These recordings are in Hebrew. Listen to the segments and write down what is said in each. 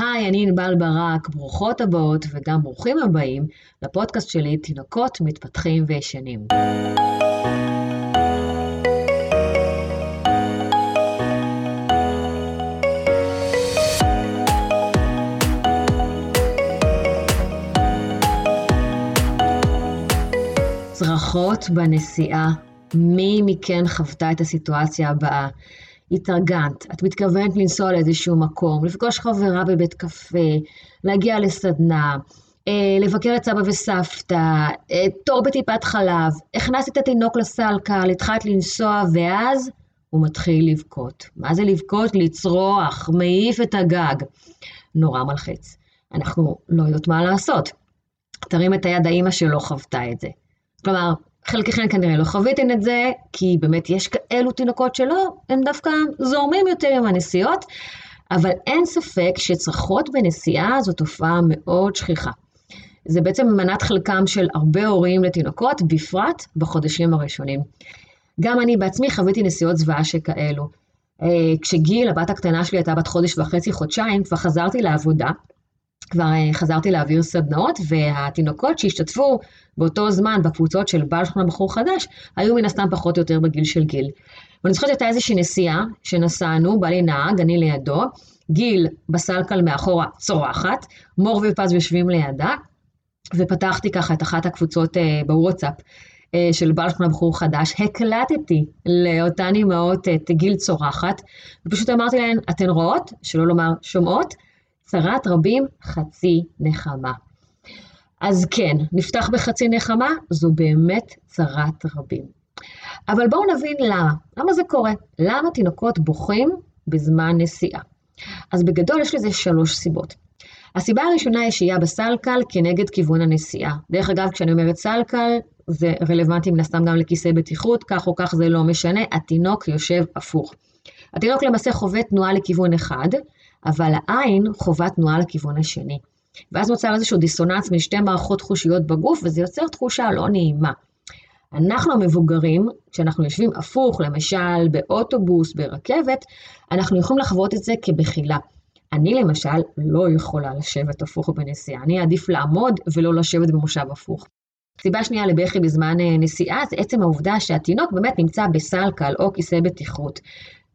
היי, אני ענבל ברק, ברוכות הבאות וגם ברוכים הבאים לפודקאסט שלי, תינוקות מתפתחים וישנים. צרחות בנסיעה. מי מכן חוותה את הסיטואציה הבאה? התארגנת, את מתכוונת לנסוע לאיזשהו מקום, לפגוש חברה בבית קפה, להגיע לסדנה, אה, לבקר את סבא וסבתא, אה, תור בטיפת חלב, הכנסת את התינוק לסלקל, התחלת לנסוע, ואז הוא מתחיל לבכות. מה זה לבכות? לצרוח, מעיף את הגג. נורא מלחיץ. אנחנו לא יודעות מה לעשות. תרים את היד האימא שלא חוותה את זה. כלומר, חלקכם כנראה לא חוויתם את זה, כי באמת יש כאלו תינוקות שלא, הם דווקא זורמים יותר עם הנסיעות, אבל אין ספק שצרחות בנסיעה זו תופעה מאוד שכיחה. זה בעצם מנת חלקם של הרבה הורים לתינוקות, בפרט בחודשים הראשונים. גם אני בעצמי חוויתי נסיעות זוועה שכאלו. אה, כשגיל, הבת הקטנה שלי הייתה בת חודש וחצי, חודשיים, כבר חזרתי לעבודה, כבר אה, חזרתי להעביר סדנאות, והתינוקות שהשתתפו באותו זמן בקבוצות של בעל שכונה בחור חדש, היו מן הסתם פחות או יותר בגיל של גיל. ואני זוכרת שהייתה איזושהי נסיעה שנסענו, בא לי נהג, אני לידו, גיל בסלקל מאחורה צורחת, מור ופז יושבים לידה, ופתחתי ככה את אחת הקבוצות אה, בוואטסאפ אה, של בעל שכונה בחור חדש, הקלטתי לאותן אימהות את גיל צורחת, ופשוט אמרתי להן, אתן רואות, שלא לומר שומעות, צרת רבים חצי נחמה. אז כן, נפתח בחצי נחמה, זו באמת צרת רבים. אבל בואו נבין למה. למה זה קורה? למה תינוקות בוכים בזמן נסיעה? אז בגדול יש לזה שלוש סיבות. הסיבה הראשונה היא שהייה בסלקל כנגד כיוון הנסיעה. דרך אגב, כשאני אומרת סלקל, זה רלוונטי מן הסתם גם לכיסא בטיחות, כך או כך זה לא משנה, התינוק יושב הפוך. התינוק למעשה חווה תנועה לכיוון אחד, אבל העין חווה תנועה לכיוון השני. ואז נוצר איזשהו דיסוננס בין שתי מערכות חושיות בגוף, וזה יוצר תחושה לא נעימה. אנחנו המבוגרים, כשאנחנו יושבים הפוך, למשל באוטובוס, ברכבת, אנחנו יכולים לחוות את זה כבחילה. אני למשל לא יכולה לשבת הפוך בנסיעה, אני אעדיף לעמוד ולא לשבת במושב הפוך. סיבה שנייה לבכי בזמן אה, נסיעה זה עצם העובדה שהתינוק באמת נמצא בסלקל או כיסא בטיחות.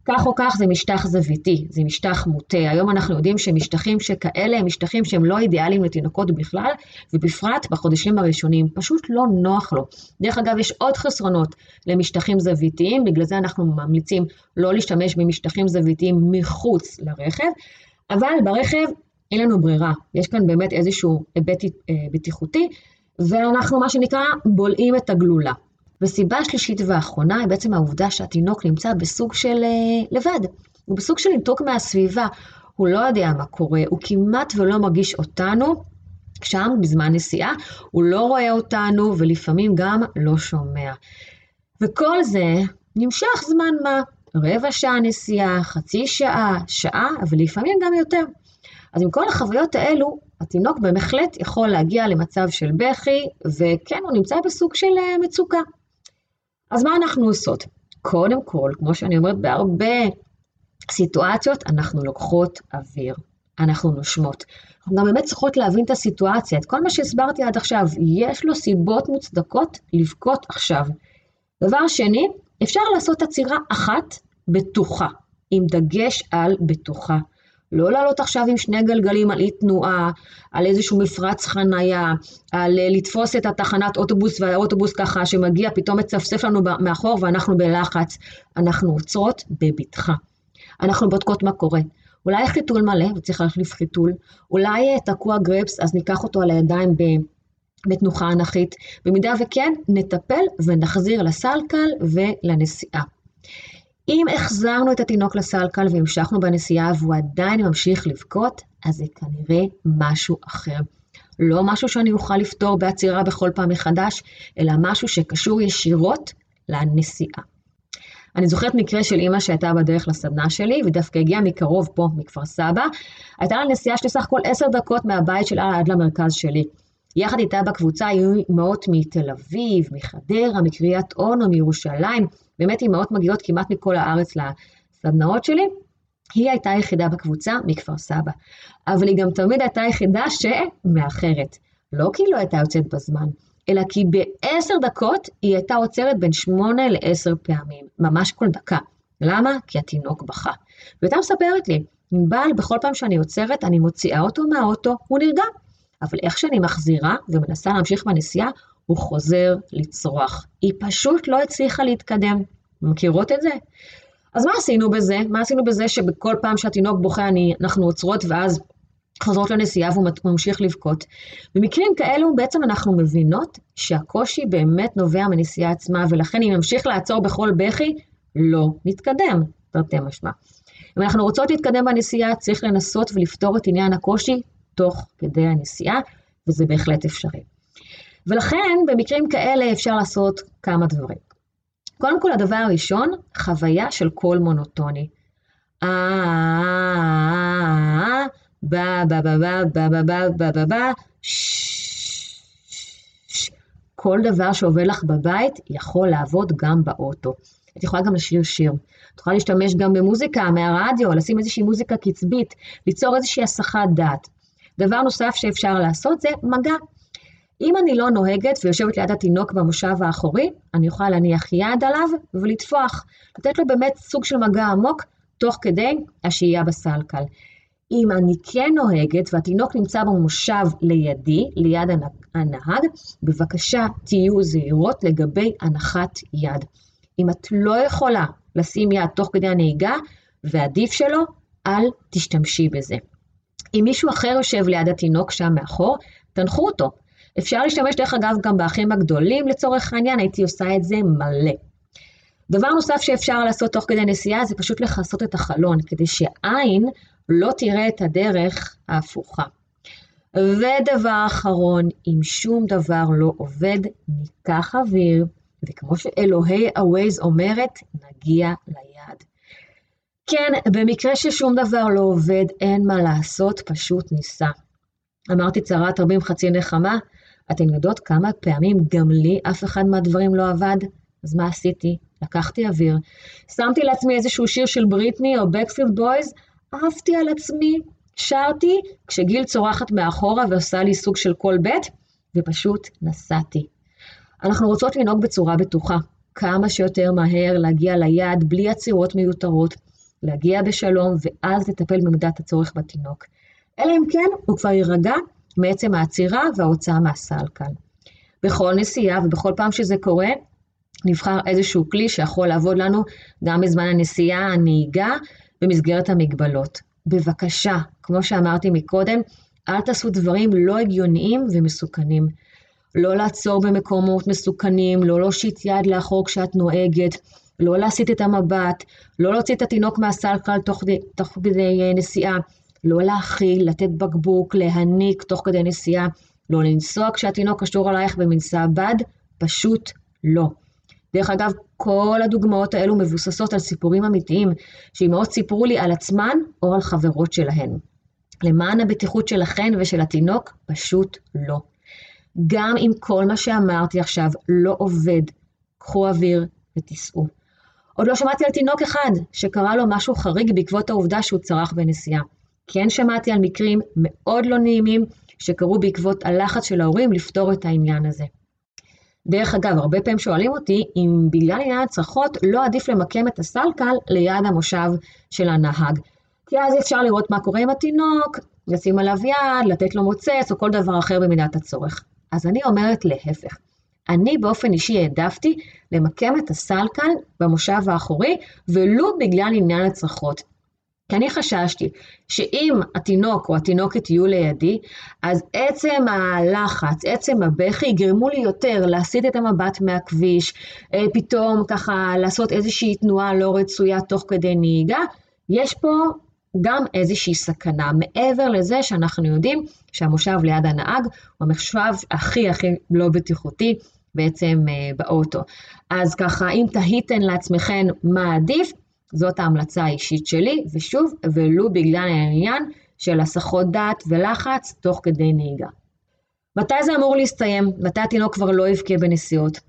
כך או כך זה משטח זוויתי, זה משטח מוטה. היום אנחנו יודעים שמשטחים שכאלה הם משטחים שהם לא אידיאליים לתינוקות בכלל, ובפרט בחודשים הראשונים, פשוט לא נוח לו. דרך אגב, יש עוד חסרונות למשטחים זוויתיים, בגלל זה אנחנו ממליצים לא להשתמש במשטחים זוויתיים מחוץ לרכב, אבל ברכב אין לנו ברירה, יש כאן באמת איזשהו היבט אה, בטיחותי, ואנחנו מה שנקרא בולעים את הגלולה. וסיבה שלישית ואחרונה היא בעצם העובדה שהתינוק נמצא בסוג של uh, לבד. הוא בסוג של ניתוק מהסביבה. הוא לא יודע מה קורה, הוא כמעט ולא מרגיש אותנו שם בזמן נסיעה, הוא לא רואה אותנו ולפעמים גם לא שומע. וכל זה נמשך זמן מה, רבע שעה נסיעה, חצי שעה, שעה, אבל לפעמים גם יותר. אז עם כל החוויות האלו, התינוק בהחלט יכול להגיע למצב של בכי, וכן, הוא נמצא בסוג של אה, מצוקה. אז מה אנחנו עושות? קודם כל, כמו שאני אומרת בהרבה סיטואציות, אנחנו לוקחות אוויר, אנחנו נושמות. אנחנו גם באמת צריכות להבין את הסיטואציה, את כל מה שהסברתי עד עכשיו, יש לו סיבות מוצדקות לבכות עכשיו. דבר שני, אפשר לעשות עצירה אחת בטוחה, עם דגש על בטוחה. לא לעלות עכשיו עם שני גלגלים על אי תנועה, על איזשהו מפרץ חנייה, על אה, לתפוס את התחנת אוטובוס והאוטובוס ככה שמגיע, פתאום מצפצף לנו מאחור ואנחנו בלחץ. אנחנו עוצרות בבטחה. אנחנו בודקות מה קורה. אולי חיתול מלא וצריך להחליף חיתול, אולי אה, תקוע גרפס אז ניקח אותו על הידיים ב... בתנוחה אנכית. במידה וכן, נטפל ונחזיר לסלקל ולנסיעה. אם החזרנו את התינוק לסלקל והמשכנו בנסיעה והוא עדיין ממשיך לבכות, אז זה כנראה משהו אחר. לא משהו שאני אוכל לפתור בעצירה בכל פעם מחדש, אלא משהו שקשור ישירות לנסיעה. אני זוכרת מקרה של אימא שהייתה בדרך לסדנה שלי, ודווקא הגיעה מקרוב פה, מכפר סבא. הייתה לה נסיעה של סך הכל עשר דקות מהבית שלה עד למרכז שלי. יחד איתה בקבוצה היו אימהות מתל אביב, מחדרה, מקריית אונו, מירושלים, באמת אימהות מגיעות כמעט מכל הארץ לסדנאות שלי, היא הייתה היחידה בקבוצה מכפר סבא, אבל היא גם תמיד הייתה היחידה שמאחרת. לא כי היא לא הייתה יוצאת בזמן, אלא כי בעשר דקות היא הייתה עוצרת בין שמונה לעשר פעמים, ממש כל דקה. למה? כי התינוק בכה. והייתה מספרת לי, ענבל, בכל פעם שאני עוצרת, אני מוציאה אותו מהאוטו, הוא נרגע. אבל איך שאני מחזירה ומנסה להמשיך בנסיעה, הוא חוזר לצרוח. היא פשוט לא הצליחה להתקדם. מכירות את זה? אז מה עשינו בזה? מה עשינו בזה שבכל פעם שהתינוק בוכה אני, אנחנו עוצרות ואז חוזרות לנסיעה והוא ממשיך לבכות? במקרים כאלו בעצם אנחנו מבינות שהקושי באמת נובע מנסיעה עצמה, ולכן אם נמשיך לעצור בכל בכי, לא נתקדם, תרתי משמע. אם אנחנו רוצות להתקדם בנסיעה, צריך לנסות ולפתור את עניין הקושי תוך כדי הנסיעה, וזה בהחלט אפשרי. ולכן, במקרים כאלה אפשר לעשות כמה דברים. קודם כל, הדבר הראשון, חוויה של קול מונוטוני. כל דבר נוסף שאפשר לעשות זה מגע. אם אני לא נוהגת ויושבת ליד התינוק במושב האחורי, אני יכולה להניח יד עליו ולטפוח, לתת לו באמת סוג של מגע עמוק תוך כדי השהייה בסלקל. אם אני כן נוהגת והתינוק נמצא במושב לידי, ליד הנהג, בבקשה תהיו זהירות לגבי הנחת יד. אם את לא יכולה לשים יד תוך כדי הנהיגה, ועדיף שלא, אל תשתמשי בזה. אם מישהו אחר יושב ליד התינוק שם מאחור, תנחו אותו. אפשר להשתמש דרך אגב גם באחים הגדולים לצורך העניין, הייתי עושה את זה מלא. דבר נוסף שאפשר לעשות תוך כדי נסיעה זה פשוט לכסות את החלון, כדי שעין לא תראה את הדרך ההפוכה. ודבר אחרון, אם שום דבר לא עובד, ניקח אוויר, וכמו שאלוהי הווייז אומרת, נגיע ליעד. כן, במקרה ששום דבר לא עובד, אין מה לעשות, פשוט ניסע. אמרתי צרת רבים חצי נחמה, אתן יודעות כמה פעמים גם לי אף אחד מהדברים לא עבד? אז מה עשיתי? לקחתי אוויר, שמתי לעצמי איזשהו שיר של בריטני או Backstreet Boys, אהבתי על עצמי, שרתי כשגיל צורחת מאחורה ועושה לי סוג של קול בית, ופשוט נסעתי. אנחנו רוצות לנהוג בצורה בטוחה, כמה שיותר מהר להגיע ליעד בלי עצירות מיותרות, להגיע בשלום ואז לטפל במידת הצורך בתינוק. אלא אם כן הוא כבר יירגע מעצם העצירה וההוצאה מהסל כאן. בכל נסיעה ובכל פעם שזה קורה, נבחר איזשהו כלי שיכול לעבוד לנו גם בזמן הנסיעה, הנהיגה, במסגרת המגבלות. בבקשה, כמו שאמרתי מקודם, אל תעשו דברים לא הגיוניים ומסוכנים. לא לעצור במקומות מסוכנים, לא להושיט יד לאחור כשאת נוהגת, לא להסיט את המבט, לא להוציא את התינוק מהסלקל תוך, תוך כדי אה, נסיעה, לא להאכיל, לתת בקבוק, להניק תוך כדי נסיעה, לא לנסוע כשהתינוק קשור עלייך במנסה בד, פשוט לא. דרך אגב, כל הדוגמאות האלו מבוססות על סיפורים אמיתיים, שאימהות סיפרו לי על עצמן או על חברות שלהן. למען הבטיחות שלכן ושל התינוק, פשוט לא. גם אם כל מה שאמרתי עכשיו לא עובד, קחו אוויר ותיסעו. עוד לא שמעתי על תינוק אחד שקרה לו משהו חריג בעקבות העובדה שהוא צרח בנסיעה. כן שמעתי על מקרים מאוד לא נעימים שקרו בעקבות הלחץ של ההורים לפתור את העניין הזה. דרך אגב, הרבה פעמים שואלים אותי אם בגלל עניין הצרחות לא עדיף למקם את הסלקל ליד המושב של הנהג. כי אז אפשר לראות מה קורה עם התינוק, לשים עליו יד, לתת לו מוצץ או כל דבר אחר במידת הצורך. אז אני אומרת להפך. אני באופן אישי העדפתי למקם את הסלקל במושב האחורי, ולו בגלל עניין הצרחות. כי אני חששתי שאם התינוק או התינוקת יהיו לידי, אז עצם הלחץ, עצם הבכי, יגרמו לי יותר להסיט את המבט מהכביש, אה, פתאום ככה לעשות איזושהי תנועה לא רצויה תוך כדי נהיגה. יש פה גם איזושהי סכנה, מעבר לזה שאנחנו יודעים שהמושב ליד הנהג הוא המושב הכי הכי לא בטיחותי בעצם אה, באוטו. אז ככה, אם תהיתן לעצמכן מה עדיף, זאת ההמלצה האישית שלי, ושוב, ולו בגלל העניין של הסחות דעת ולחץ תוך כדי נהיגה. מתי זה אמור להסתיים? מתי התינוק כבר לא יבכה בנסיעות?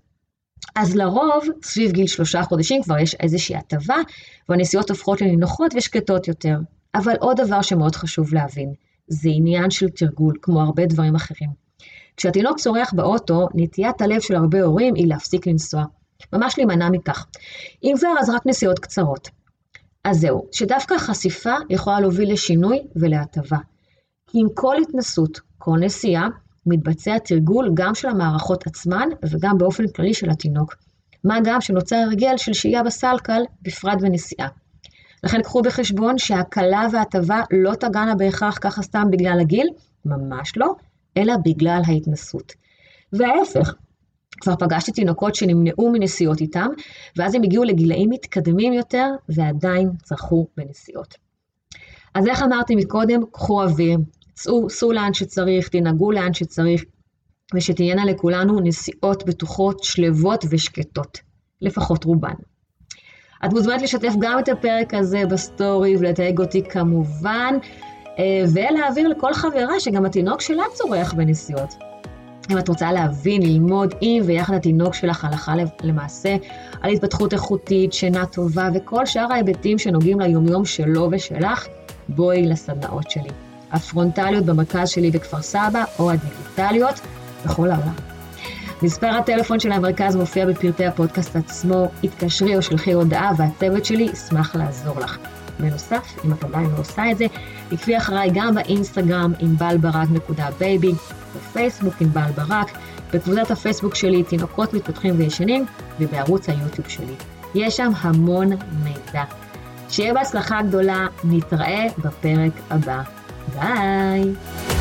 אז לרוב, סביב גיל שלושה חודשים כבר יש איזושהי הטבה, והנסיעות הופכות לנינוחות ושקטות יותר. אבל עוד דבר שמאוד חשוב להבין, זה עניין של תרגול, כמו הרבה דברים אחרים. כשהתינוק צורח באוטו, נטיית הלב של הרבה הורים היא להפסיק לנסוע. ממש להימנע מכך. אם כבר, אז רק נסיעות קצרות. אז זהו, שדווקא החשיפה יכולה להוביל לשינוי ולהטבה. כי עם כל התנסות, כל נסיעה, מתבצע תרגול גם של המערכות עצמן וגם באופן כללי של התינוק. מה גם שנוצר הרגל של שהייה בסלקל, בפרט בנסיעה. לכן קחו בחשבון שההקלה וההטבה לא תגענה בהכרח ככה סתם בגלל הגיל, ממש לא, אלא בגלל ההתנסות. וההפך, כבר פגשתי תינוקות שנמנעו מנסיעות איתם, ואז הם הגיעו לגילאים מתקדמים יותר, ועדיין צרכו בנסיעות. אז איך אמרתי מקודם, קחו אוויר, צאו, סעו לאן שצריך, תנהגו לאן שצריך, ושתהיינה לכולנו נסיעות בטוחות, שלוות ושקטות, לפחות רובן. את מוזמנת לשתף גם את הפרק הזה בסטורי ולתייג אותי כמובן, אה, ולהעביר לכל חברה שגם התינוק שלה צורח בנסיעות. אם את רוצה להבין, ללמוד עם ויחד התינוק שלך הלכה למעשה על התפתחות איכותית, שינה טובה וכל שאר ההיבטים שנוגעים ליומיום שלו ושלך, בואי לסדנאות שלי. הפרונטליות במרכז שלי בכפר סבא, או הדיגיטליות בכל העולם. מספר הטלפון של המרכז מופיע בפרטי הפודקאסט עצמו, התקשרי או שלחי הודעה והצוות שלי ישמח לעזור לך. בנוסף, אם את עדיין לא עושה את זה, עקבי אחריי גם באינסטגרם עם בלברק.בייבי, בפייסבוק עם בל ברק, בקבוצת הפייסבוק שלי תינוקות מתפתחים וישנים, ובערוץ היוטיוב שלי. יש שם המון מידע. שיהיה בהצלחה גדולה, נתראה בפרק הבא. Bye.